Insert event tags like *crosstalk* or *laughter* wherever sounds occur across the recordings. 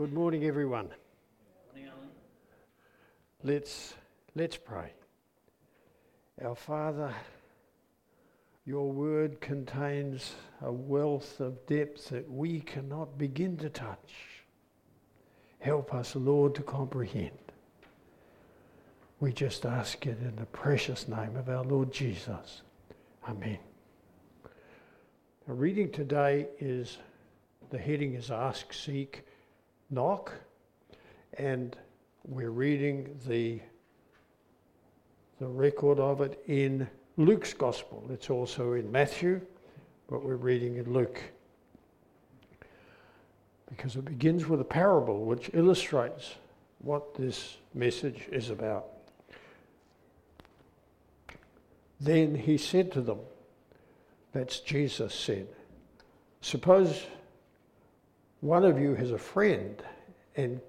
Good morning, everyone. Let's, let's pray. Our Father, your word contains a wealth of depth that we cannot begin to touch. Help us, Lord, to comprehend. We just ask it in the precious name of our Lord Jesus. Amen. Our reading today is the heading is Ask, Seek, Knock, and we're reading the, the record of it in Luke's Gospel. It's also in Matthew, but we're reading in Luke. Because it begins with a parable which illustrates what this message is about. Then he said to them, that's Jesus said, Suppose one of you has a friend and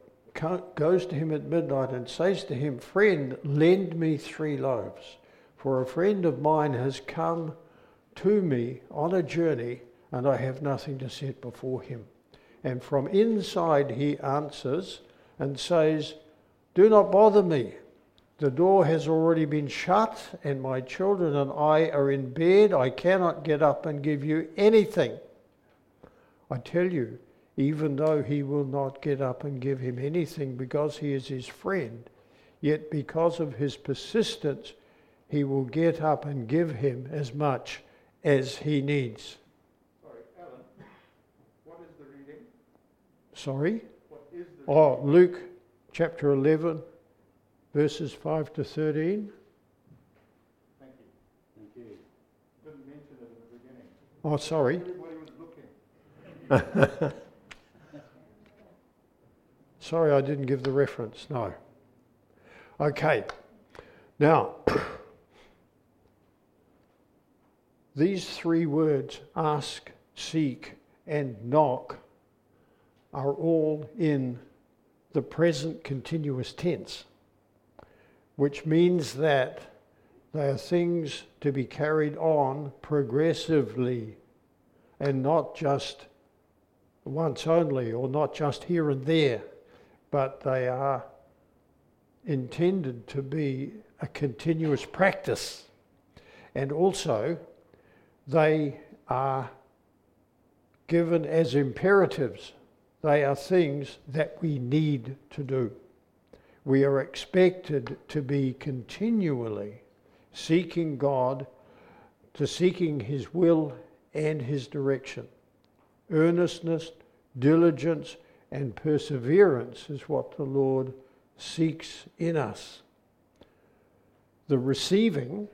goes to him at midnight and says to him, Friend, lend me three loaves, for a friend of mine has come to me on a journey and I have nothing to set before him. And from inside he answers and says, Do not bother me. The door has already been shut, and my children and I are in bed. I cannot get up and give you anything. I tell you, even though he will not get up and give him anything because he is his friend, yet because of his persistence, he will get up and give him as much as he needs. Sorry, Alan, what is the reading? Sorry? What is the Oh, Luke chapter 11, verses 5 to 13. Thank you. Thank you. Didn't mention it in the beginning. Oh, sorry. Everybody was looking. *laughs* Sorry, I didn't give the reference. No. Okay. Now, *coughs* these three words ask, seek, and knock are all in the present continuous tense, which means that they are things to be carried on progressively and not just once only or not just here and there but they are intended to be a continuous practice. And also, they are given as imperatives. They are things that we need to do. We are expected to be continually seeking God, to seeking His will and His direction. Earnestness, diligence, and perseverance is what the Lord seeks in us. The receiving,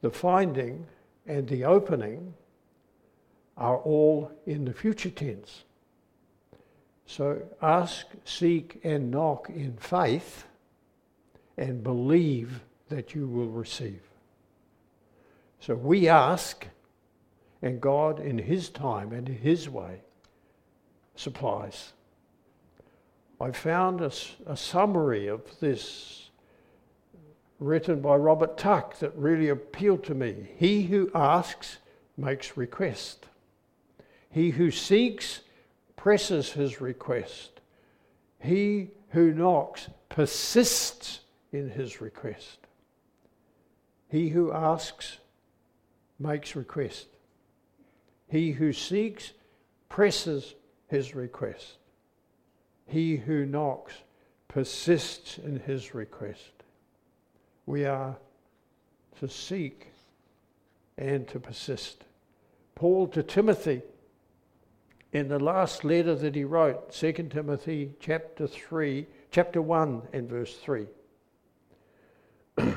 the finding, and the opening are all in the future tense. So ask, seek, and knock in faith and believe that you will receive. So we ask, and God, in His time and in His way, supplies. I found a, a, summary of this written by Robert Tuck that really appealed to me. He who asks makes request. He who seeks presses his request. He who knocks persists in his request. He who asks makes request. He who seeks presses his request. He who knocks persists in his request. We are to seek and to persist. Paul to Timothy, in the last letter that he wrote, 2 Timothy chapter 3, chapter 1 and verse 3. *clears throat*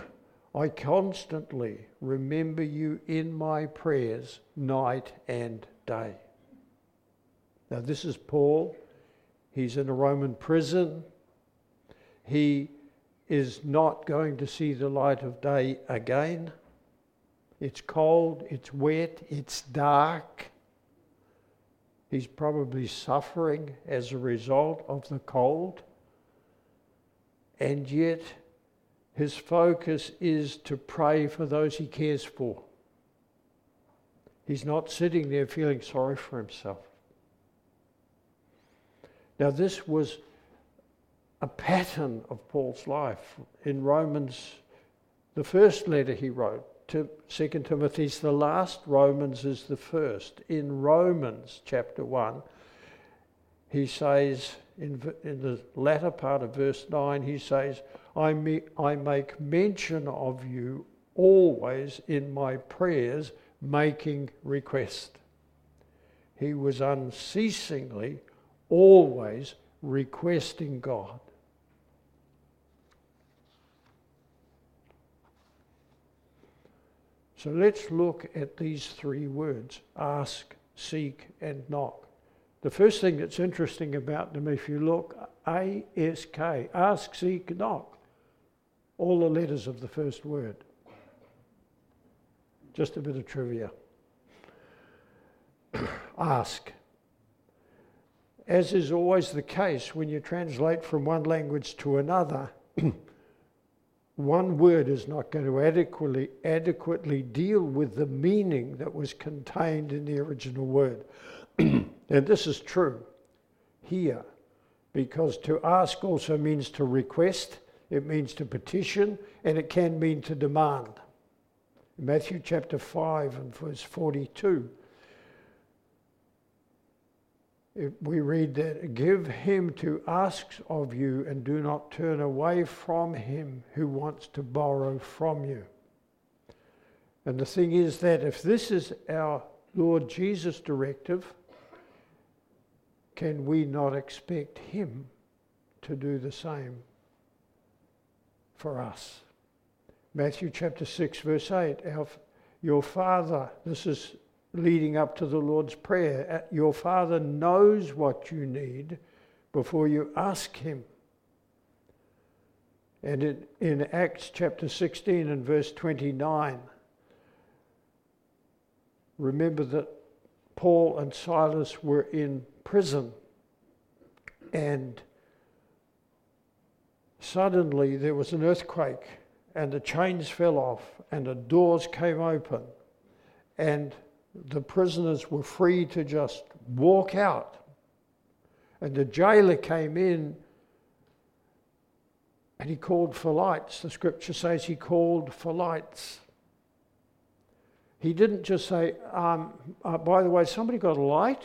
I constantly remember you in my prayers night and day. Now, this is Paul. He's in a Roman prison. He is not going to see the light of day again. It's cold, it's wet, it's dark. He's probably suffering as a result of the cold. And yet, his focus is to pray for those he cares for. He's not sitting there feeling sorry for himself. Now, this was a pattern of Paul's life. In Romans, the first letter he wrote to 2 Timothy's the last, Romans is the first. In Romans chapter 1, he says, in, in the latter part of verse 9, he says, I, me, I make mention of you always in my prayers, making request. He was unceasingly, always requesting God. So let's look at these three words ask, seek, and knock. The first thing that's interesting about them, if you look, A S K, ask, seek, knock, all the letters of the first word. Just a bit of trivia. *clears throat* ask. As is always the case when you translate from one language to another, *clears throat* one word is not going to adequately, adequately deal with the meaning that was contained in the original word. *clears throat* and this is true here, because to ask also means to request, it means to petition, and it can mean to demand. In Matthew chapter 5 and verse 42, we read that give him to ask of you and do not turn away from him who wants to borrow from you. And the thing is that if this is our Lord Jesus' directive, can we not expect him to do the same for us? Matthew chapter 6, verse 8. Our, your Father, this is leading up to the Lord's Prayer. Uh, your Father knows what you need before you ask Him. And in, in Acts chapter 16 and verse 29, remember that Paul and Silas were in prison and suddenly there was an earthquake and the chains fell off and the doors came open and the prisoners were free to just walk out. And the jailer came in and he called for lights. The scripture says he called for lights. He didn't just say, um, uh, by the way, somebody got a light?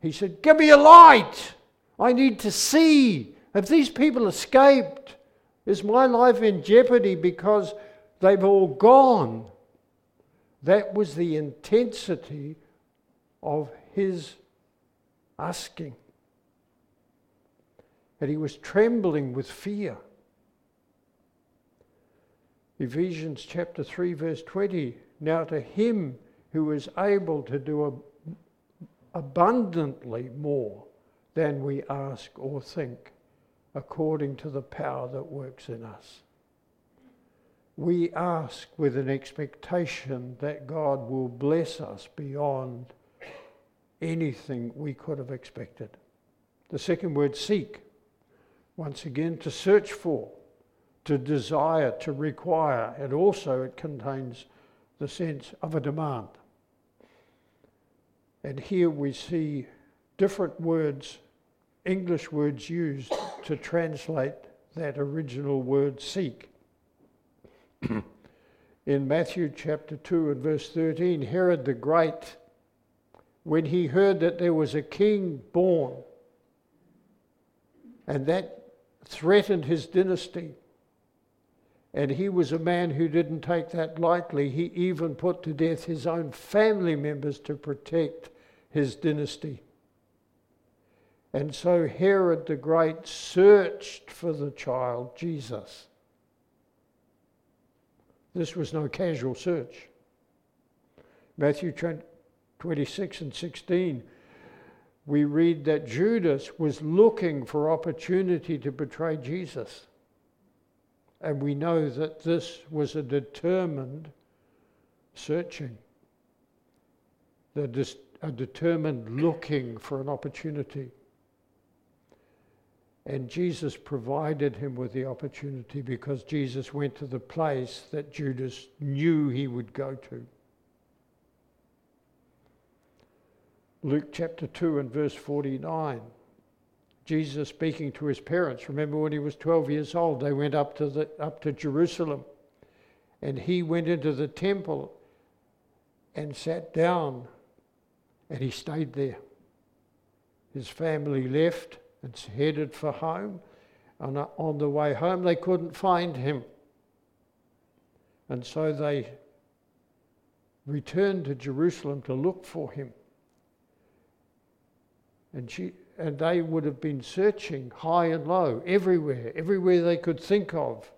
He said, Give me a light. I need to see. If these people escaped, is my life in jeopardy because they've all gone? That was the intensity of his asking. And he was trembling with fear. Ephesians chapter 3, verse 20. Now to him who is able to do ab- abundantly more than we ask or think, according to the power that works in us we ask with an expectation that God will bless us beyond anything we could have expected. The second word, seek, once again, to search for, to desire, to require, and also it contains the sense of a demand. And here we see different words, English words used to translate that original word seek. *clears throat* in Matthew chapter 2 and verse 13, Herod the Great, when he heard that there was a king born, and that threatened his dynasty, and he was a man who didn't take that lightly. He even put to death his own family members to protect his dynasty. And so Herod the Great searched for the child Jesus. This was no casual search. Matthew 26 and 16, we read that Judas was looking for opportunity to betray Jesus. And we know that this was a determined searching, a determined looking for an opportunity. And Jesus provided him with the opportunity because Jesus went to the place that Judas knew he would go to. Luke chapter 2 and verse 49. Jesus speaking to his parents. Remember when he was 12 years old, they went up to, the, up to Jerusalem. And he went into the temple and sat down and he stayed there. His family left and headed for home. And uh, on the way home, they couldn't find him. And so they returned to Jerusalem to look for him. And, she, and they would have been searching high and low, everywhere, everywhere they could think of,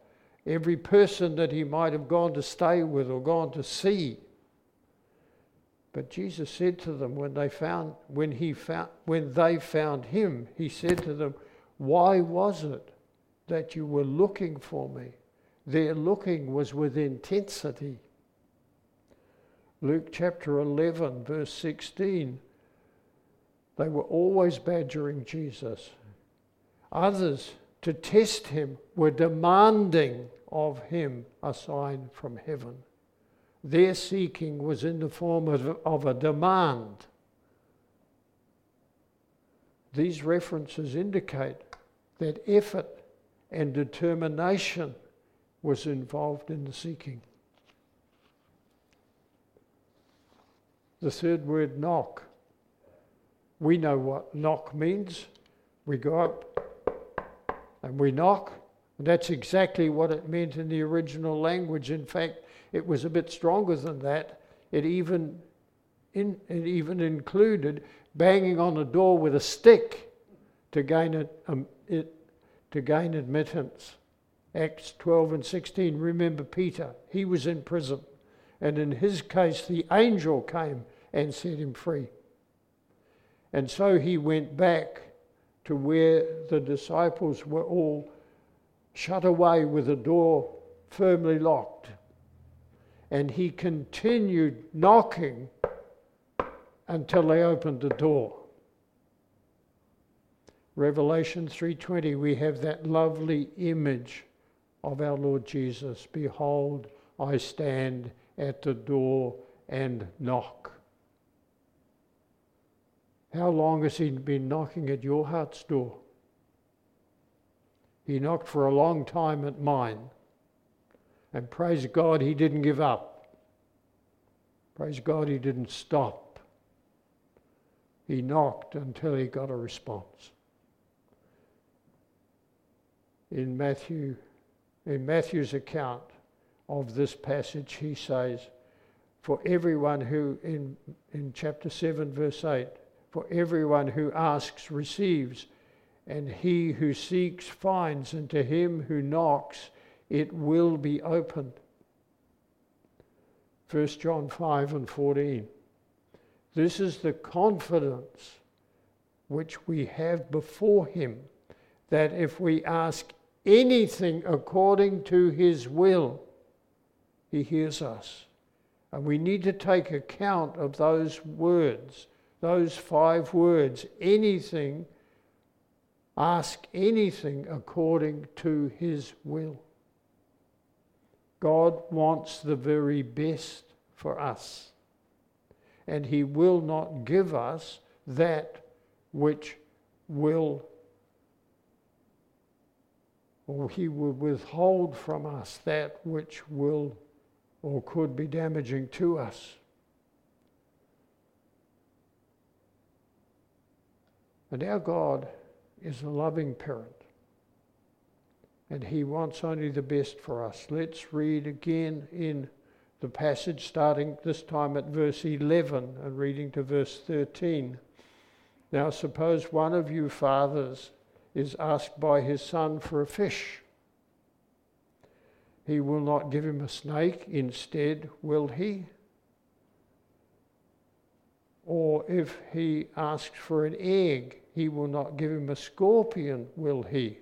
every person that he might have gone to stay with or gone to see. But Jesus said to them when they found when he found when they found him, he said to them, Why was it that you were looking for me? Their looking was with intensity. Luke chapter 11, verse 16. They were always badgering Jesus. Others, to test him, were demanding of him a sign from heaven. Their seeking was in the form of, of a demand. These references indicate that effort and determination was involved in the seeking. The third word, knock. We know what knock means. We go up and we knock. And that's exactly what it meant in the original language. In fact, it was a bit stronger than that. It even, in, it even included banging on a door with a stick to gain, it, um, it, to gain admittance. Acts 12 and 16. Remember Peter, he was in prison. And in his case, the angel came and set him free. And so he went back to where the disciples were all shut away with a door firmly locked and he continued knocking until they opened the door. Revelation 3:20 we have that lovely image of our Lord Jesus. Behold, I stand at the door and knock. How long has he been knocking at your heart's door? He knocked for a long time at mine. And praise God, he didn't give up. Praise God, he didn't stop. He knocked until he got a response. In Matthew, in Matthew's account of this passage, he says, For everyone who, in, in chapter 7, verse 8, for everyone who asks receives, and he who seeks finds, and to him who knocks it will be opened. 1 John 5 and 14. This is the confidence which we have before Him that if we ask anything according to His will, He hears us. And we need to take account of those words, those five words anything, ask anything according to His will. God wants the very best for us. And He will not give us that which will, or He will withhold from us that which will or could be damaging to us. And our God is a loving parent and He wants only the best for us. Let's read again in the passage, starting this time at verse 11 and reading to verse 13. Now, suppose one of you fathers is asked by his son for a fish. He will not give him a snake, instead, will he? Or if he asks for an egg, he will not give him a scorpion, will he?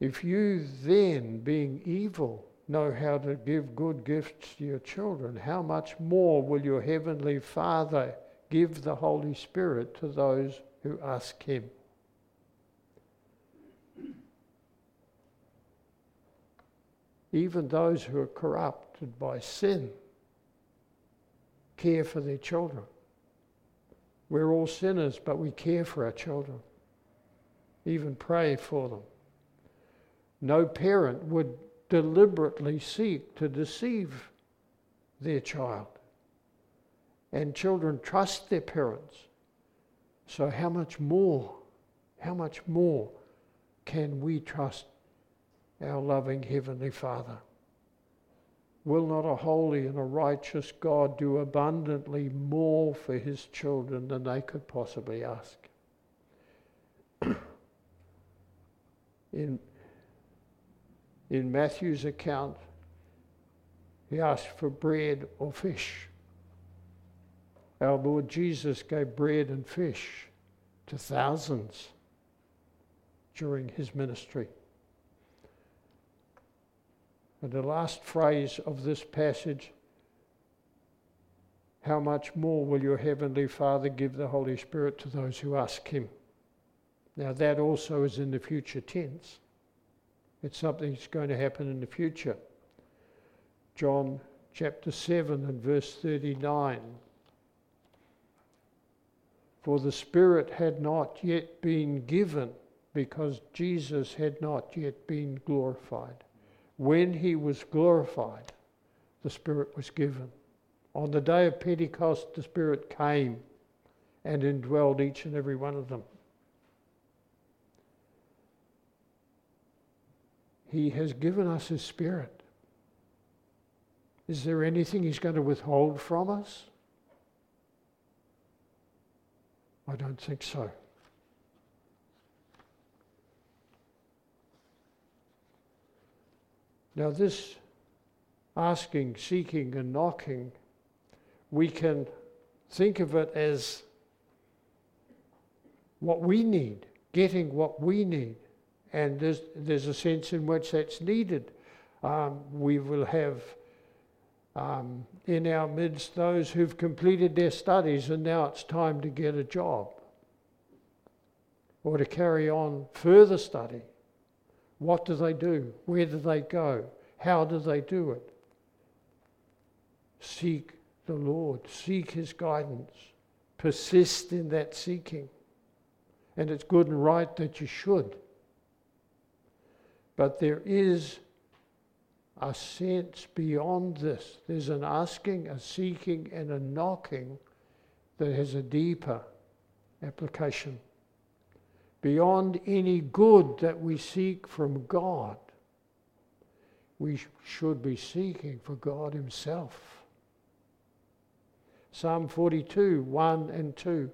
If you then, being evil, know how to give good gifts to your children, how much more will your heavenly Father give the Holy Spirit to those who ask Him? Even those who are corrupted by sin care for their children. We're all sinners, but we care for our children, even pray for them. No parent would deliberately seek to deceive their child. And children trust their parents. So, how much more, how much more can we trust our loving Heavenly Father? Will not a holy and a righteous God do abundantly more for his children than they could possibly ask? *clears throat* in, in Matthew's account, he asked for bread or fish. Our Lord Jesus gave bread and fish to thousands during his ministry. And the last phrase of this passage how much more will your heavenly Father give the Holy Spirit to those who ask him? Now, that also is in the future tense. It's something that's going to happen in the future. John chapter 7 and verse 39. For the Spirit had not yet been given because Jesus had not yet been glorified. When he was glorified, the Spirit was given. On the day of Pentecost, the Spirit came and indwelled each and every one of them. He has given us His Spirit. Is there anything He's going to withhold from us? I don't think so. Now, this asking, seeking, and knocking, we can think of it as what we need, getting what we need. And there's, there's a sense in which that's needed. Um, we will have um, in our midst those who've completed their studies and now it's time to get a job or to carry on further study. What do they do? Where do they go? How do they do it? Seek the Lord, seek His guidance, persist in that seeking. And it's good and right that you should. But there is a sense beyond this. There's an asking, a seeking, and a knocking that has a deeper application. Beyond any good that we seek from God, we should be seeking for God Himself. Psalm 42, 1 and 2.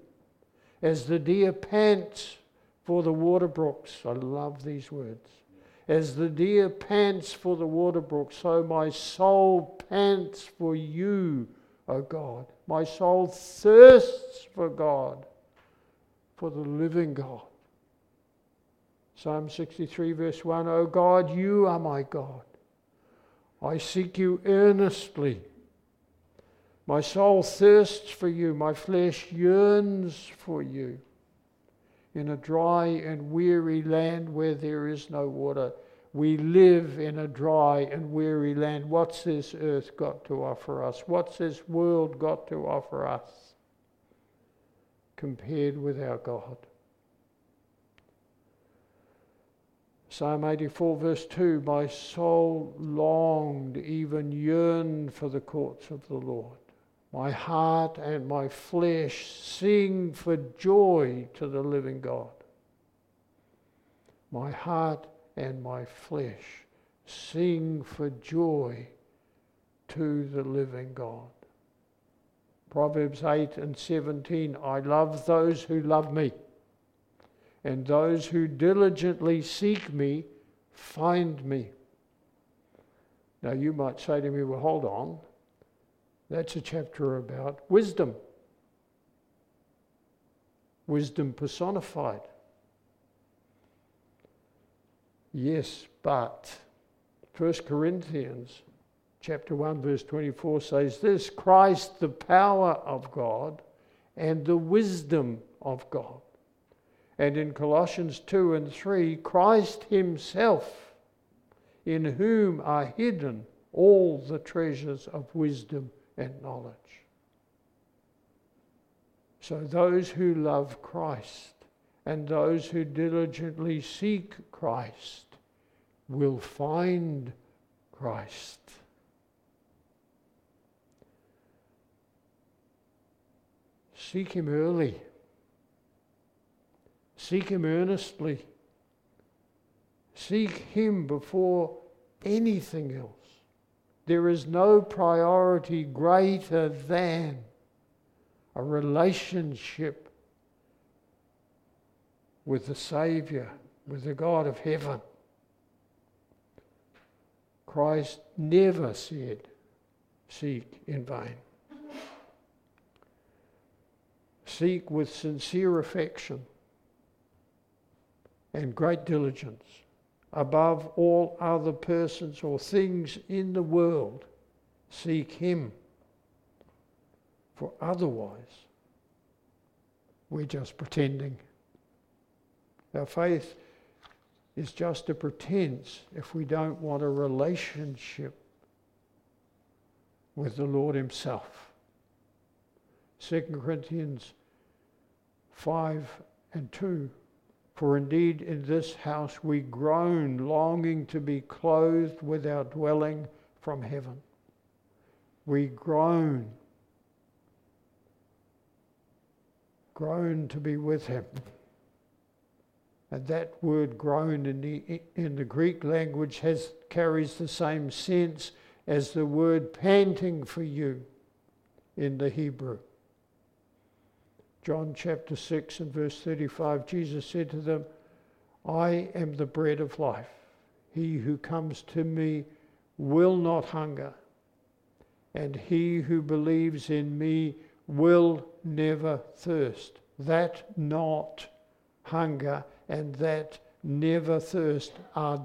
As the deer pants for the water brooks, I love these words as the deer pants for the water brook, so my soul pants for you, O God. My soul thirsts for God, for the living God. Psalm 63, verse 1 O God, you are my God. I seek you earnestly. My soul thirsts for you, my flesh yearns for you in a dry and weary land where there is no water. We live in a dry and weary land. What's this earth got to offer us? What's this world got to offer us compared with our God? Psalm 84, verse 2 My soul longed, even yearned for the courts of the Lord. My heart and my flesh sing for joy to the living God. My heart and my flesh sing for joy to the living God. Proverbs 8 and 17 I love those who love me, and those who diligently seek me find me. Now you might say to me, well, hold on. That's a chapter about wisdom. Wisdom personified. Yes, but 1 Corinthians chapter 1 verse 24 says this Christ the power of God and the wisdom of God. And in Colossians 2 and 3 Christ himself in whom are hidden all the treasures of wisdom and knowledge. So those who love Christ and those who diligently seek Christ will find Christ. Seek Him early. Seek Him earnestly. Seek Him before anything else. There is no priority greater than a relationship with the Saviour, with the God of heaven. Christ never said, Seek in vain. Seek with sincere affection and great diligence above all other persons or things in the world. Seek Him. For otherwise, we're just pretending. Our faith is just a pretense if we don't want a relationship with the Lord Himself. 2 Corinthians 5 and 2. For indeed in this house we groan, longing to be clothed with our dwelling from heaven. We groan, groan to be with Him. And that word groan in the, in the Greek language has, carries the same sense as the word panting for you in the Hebrew. John chapter 6 and verse 35, Jesus said to them, I am the bread of life. He who comes to me will not hunger, and he who believes in me will never thirst. That not hunger and that never thirst are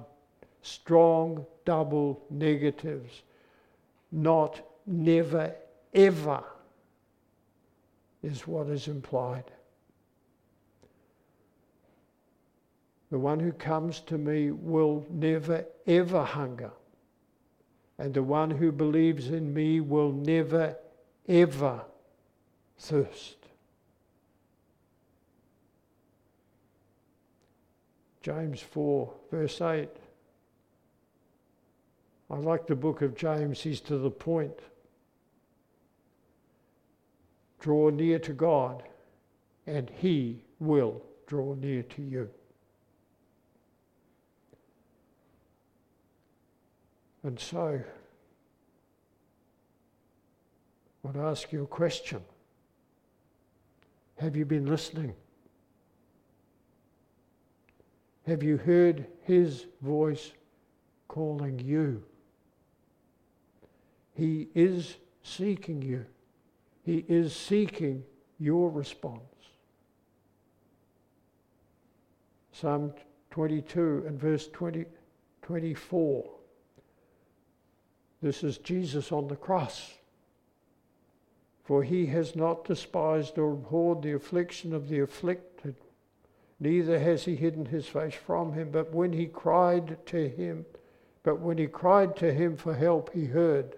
strong double negatives. Not never ever is what is implied. The one who comes to me will never ever hunger, and the one who believes in me will never ever thirst. James 4, verse 8. I like the book of James, he's to the point. Draw near to God, and he will draw near to you. And so, I would ask you a question Have you been listening? Have you heard his voice calling you? He is seeking you. He is seeking your response. Psalm 22 and verse 20, 24. This is Jesus on the cross. For he has not despised or abhorred the affliction of the afflicted neither has he hidden his face from him. But when he cried to him, but when he cried to him for help, he heard.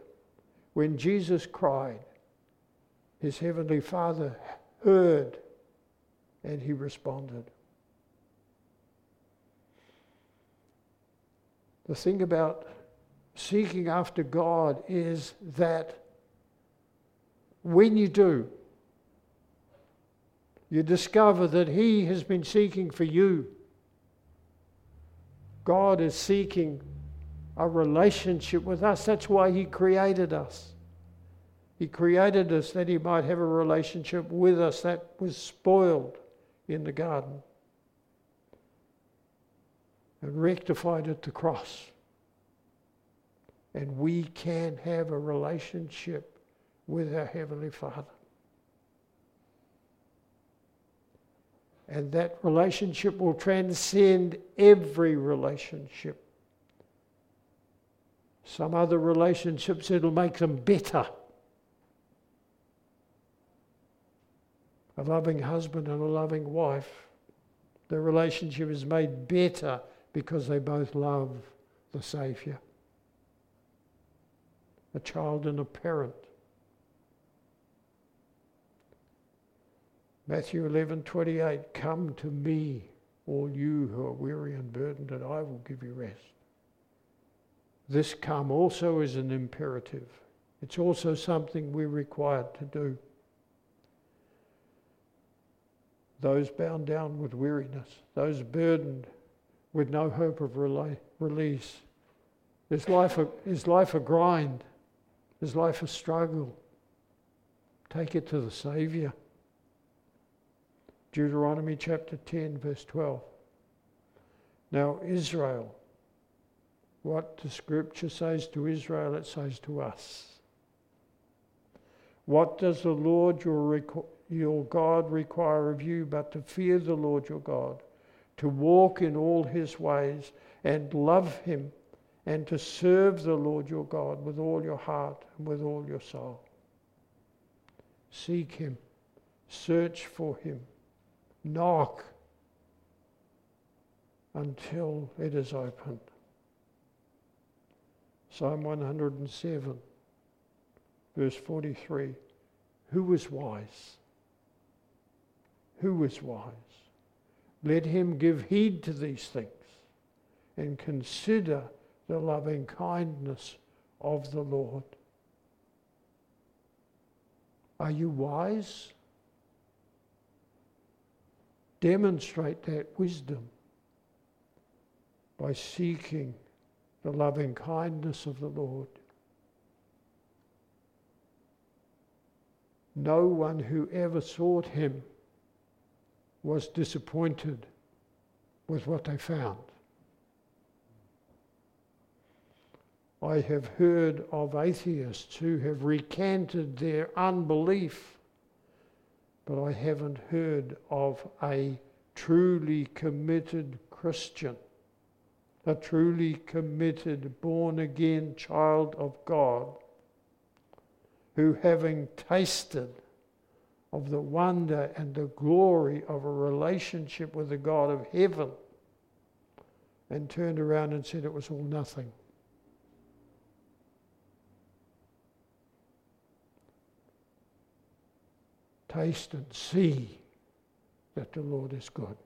When Jesus cried, his heavenly Father heard and he responded. The thing about seeking after God is that when you do, you discover that He has been seeking for you. God is seeking a relationship with us. That's why He created us. He created us that He might have a relationship with us that was spoiled in the garden and rectified at the cross. And we can have a relationship with our Heavenly Father. And that relationship will transcend every relationship. Some other relationships, it'll make them better. A loving husband and a loving wife, the relationship is made better because they both love the Saviour. A child and a parent Matthew 11 28, come to me, all you who are weary and burdened, and I will give you rest. This come also is an imperative. It's also something we're required to do. Those bound down with weariness, those burdened with no hope of release. Is life a, is life a grind? Is life a struggle? Take it to the Saviour. Deuteronomy chapter 10, verse 12. Now, Israel, what the scripture says to Israel, it says to us. What does the Lord your, your God require of you but to fear the Lord your God, to walk in all his ways and love him, and to serve the Lord your God with all your heart and with all your soul? Seek him, search for him knock until it is opened. Psalm 107, verse 43. Who was wise? Who was wise? Let him give heed to these things and consider the loving kindness of the Lord. Are you wise? demonstrate that wisdom by seeking the loving kindness of the Lord. No one who ever sought him was disappointed with what they found. I have heard of atheists who have recanted their unbelief but I haven't heard of a truly committed Christian, a truly committed, born again child of God, who, having tasted of the wonder and the glory of a relationship with the God of heaven, and turned around and said it was all nothing. taste and see that the Lord is good.